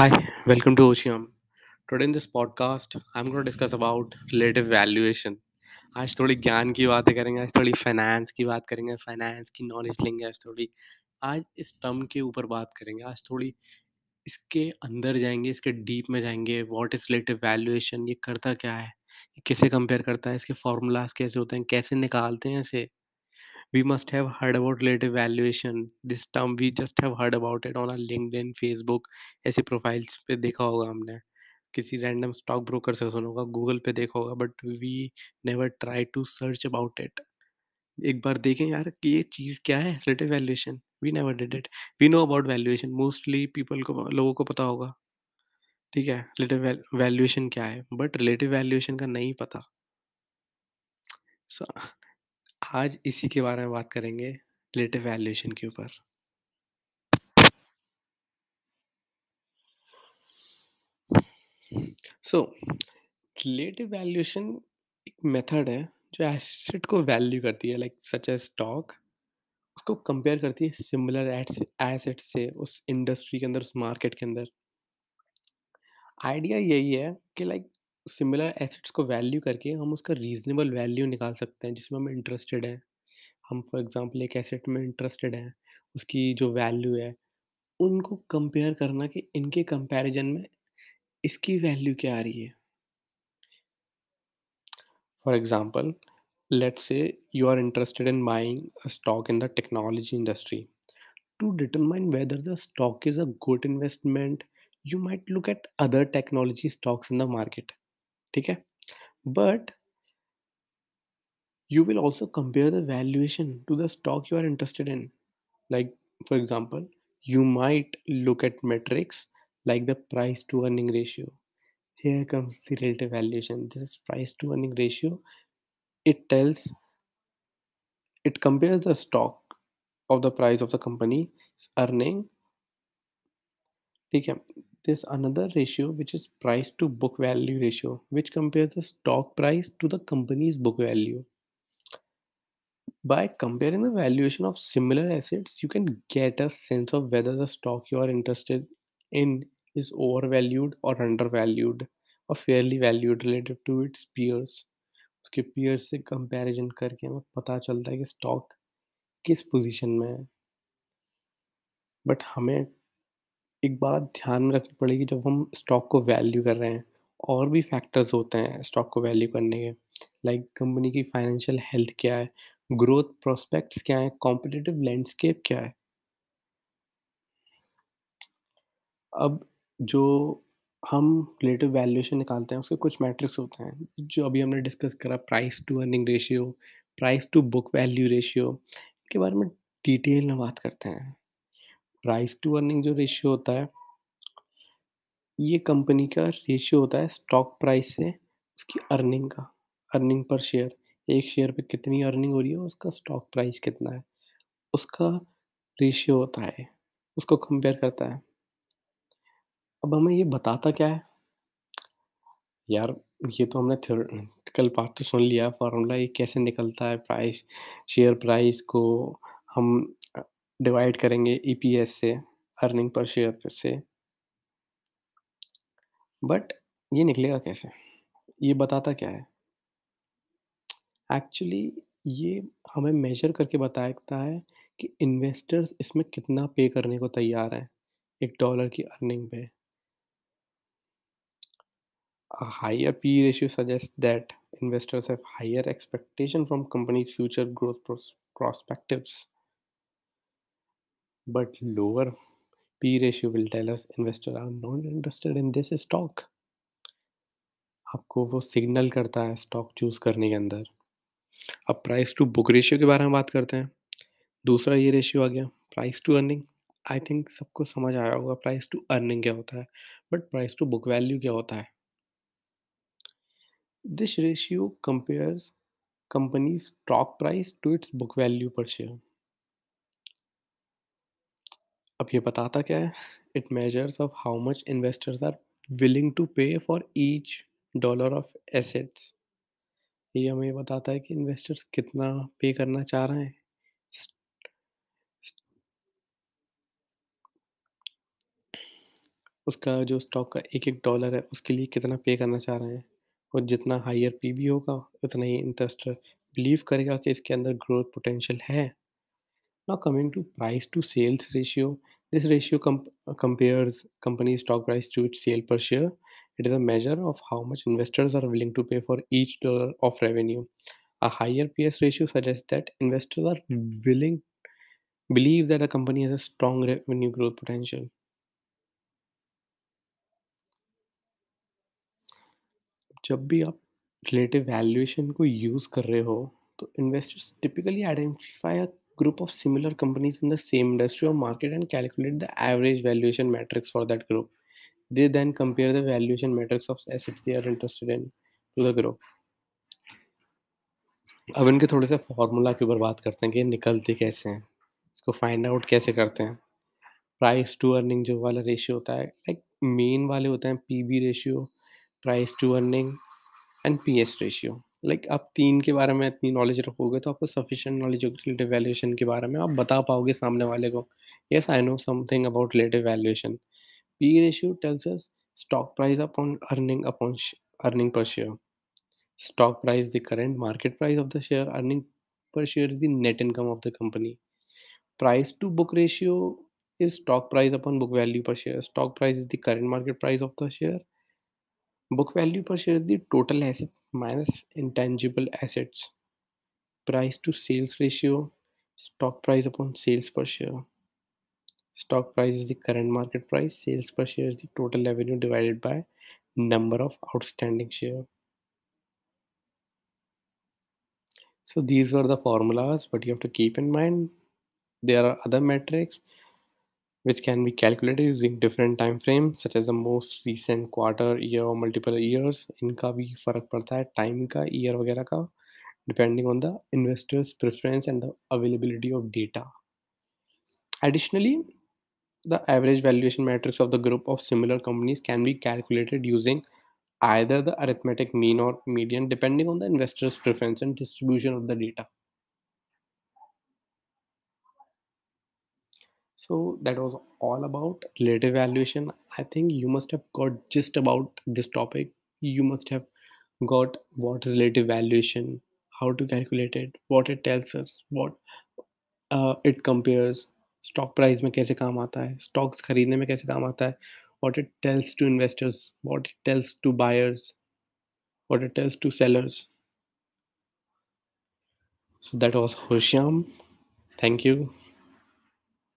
Hi, welcome to Ocean. Today in this podcast, I'm going to discuss about relative valuation. आज थोड़ी ज्ञान की बातें करेंगे आज थोड़ी फाइनेंस की बात करेंगे फाइनेंस की नॉलेज लेंगे आज थोड़ी आज इस टर्म के ऊपर बात करेंगे आज थोड़ी इसके अंदर जाएँगे इसके डीप में जाएँगे व्हाट इज़ रिलेटिव वैल्यूएशन ये करता क्या है ये किसे कंपेयर करता है इसके फॉर्मूलाज कैसे होते हैं कैसे निकालते हैं इसे we must have heard about relative valuation. This term, we just have heard about it on our linkedin, facebook, ऐसे प्रोफाइल्स पे देखा होगा हमने। किसी रैंडम स्टॉक ब्रोकर से सुना होगा गूगल पे देखा होगा but we never try to search about it एक बार देखें यार कि ये चीज़ क्या है relative valuation we never did it we know about valuation mostly people को, लोगों को पता होगा। ठीक है रिलेटिव वैल्यूएशन क्या है? बट रिलेटिव वैल्यूएशन का नहीं पता। सो आज इसी के बारे में बात करेंगे, रिलेटिव वैल्यूएशन के ऊपर। सो, रिलेटिव वैल्यूएशन एक मेथड है, जो एसेट को वैल्यू करती है, लाइक सच एज स्टॉक उसको कंपेयर करती है सिमिलर एसेट से, उस इंडस्ट्री के अंदर, उस मार्केट के अंदर। आइडिया यही है कि, लाइक सिमिलर एसेट्स को वैल्यू करके हम उसका रीजनेबल वैल्यू निकाल सकते हैं, जिसमें हम इंटरेस्टेड हैं। हम फॉर एग्जांपल एक एसेट में इंटरेस्टेड हैं, उसकी जो वैल्यू है, उनको कंपेयर करना कि इनके कंपैरिजन में इसकी वैल्यू क्या आ रही है। For example let's say you are interested in buying a stock in the technology industry to determine whether the stock is a good investment you might look at other technology stocks in the market ठीक है But you will also compare the valuation to the stock you are interested in. Like, for example, you might look at metrics like the price to earning ratio. Here comes the relative valuation. This is price to earning ratio. It tells it compares the stock of the price of the company's earning ठीक है there's another ratio which is price to book value ratio which compares the stock price to the company's book value by comparing the valuation of similar assets you can get a sense of whether the stock you are interested in is overvalued or undervalued or fairly valued relative to its peers उसके peers से comparison करके हमें पता चलता है कि stock किस position में है बट हमें एक बात ध्यान में रखनी पड़ेगी, जब हम स्टॉक को वैल्यू कर रहे हैं, और भी फैक्टर्स होते हैं स्टॉक को वैल्यू करने के लाइक कंपनी की फाइनेंशियल हेल्थ क्या है ग्रोथ प्रोस्पेक्ट्स क्या है कॉम्पिटिटिव लैंडस्केप क्या है। अब जो हम रिलेटिव वैल्यूएशन निकालते हैं, उसके कुछ मैट्रिक्स होते हैं, जो अभी हमने डिस्कस करा price to earning ratio price to book value ratio के बारे में डिटेल में बात करते हैं। प्राइस टू अर्निंग जो रेशियो होता है, ये कंपनी का रेशियो होता है स्टॉक प्राइस से उसकी अर्निंग का, अर्निंग पर शेयर। एक शेयर पे कितनी अर्निंग हो रही है, उसका स्टॉक प्राइस कितना है, उसका रेशियो होता है, उसको कंपेयर करता है। अब हमें ये बताता क्या है? यार, ये तो हमने थ्योरेटिकल पार्ट तो सुन लिया, फार्मूला ये कैसे निकलता है, प्राइस, शेयर प्राइस को हम डिवाइड करेंगे ईपीएस से, अर्निंग पर शेयर से। बट ये निकलेगा कैसे? ये बताता क्या है? एक्चुअली ये हमें मेजर करके बताता है कि इन्वेस्टर्स इसमें कितना पे करने को तैयार है, एक डॉलर की अर्निंग पे। Higher P ratio suggest that investors have higher expectation from companies future growth prospectives But lower P ratio will tell us investors are not interested in this stock. आपको वो सिग्नल करता है stock choose करने के अंदर। अब price to book ratio के बारे में बात करते हैं। दूसरा ये रेशियो आ गया price to earning I think सबको समझ आया होगा प्राइस टू अर्निंग क्या होता है but price to book value क्या होता है। This ratio compares company stock price to its book value per share अब ये बताता क्या है? It measures of how much investors are willing to pay for each dollar of assets ये हमें ये बताता है कि इन्वेस्टर्स कितना पे करना चाह रहे हैं। उसका जो स्टॉक का एक-एक डॉलर है, उसके लिए कितना पे करना चाह रहे हैं? और जितना हायर पीबी होगा, उतना ही इन्वेस्टर बिलीव करेगा कि इसके अंदर ग्रोथ पोटेंशियल है। Now coming to price to sales ratio, this ratio com- uh, compares company stock price to its sale per share. It is a measure of how much investors are willing to pay for each dollar of revenue. A higher PS ratio suggests that investors are willing believe that a company has a strong revenue growth potential. जब भी आप relative valuation को use कर रहे हो तो investors typically identify a group of similar companies in the same industry or market and calculate the average valuation metrics for that group. They then compare the valuation metrics of assets they are interested in to the group. अब इनके थोड़े से formula के ऊपर बात करते हैं कि निकलते कैसे हैं इसको फाइंड आउट कैसे करते हैं प्राइस टू अर्निंग जो वाला रेशियो होता है लाइक मेन वाले होते हैं P B ratio price to earning and P S ratio like आप तीन के बारे में इतनी नॉलेज रखोगे तो आपको सफिशेंट नॉलेज होगी लेटर वैल्यूएशन के बारे में। आप बता पाओगे सामने वाले को yes I know something about letter valuation P ratio tells us stock price upon earning upon earning per share stock price the current market price of the share earning per share is the net income of the company price to book ratio is stock price upon book value per share stock price is the current market price of the share book value per share is the total asset minus intangible assets. Price to sales ratio stock price upon sales per share. Stock price is the current market price sales per share is the total revenue divided by number of outstanding share So these were the formulas, but you have to keep in mind there are other metrics which can be calculated using different time frames such as the most recent quarter, year or multiple years. इनका भी फर्क पड़ता है time का year वगैरह का depending on the investor's preference and the availability of data. Additionally, the average valuation metrics of the group of similar companies can be calculated using either the arithmetic mean or median depending on the investor's preference and distribution of the data. So that was all about relative valuation. I think you must have got just about this topic. You must have got what is relative valuation, how to calculate it, what it tells us, what uh, it compares, stock price में कैसे काम आता है, stocks खरीदने में कैसे काम आता है, what it tells to investors, what it tells to buyers, what it tells to sellers. So that was Hoshyam. Thank you.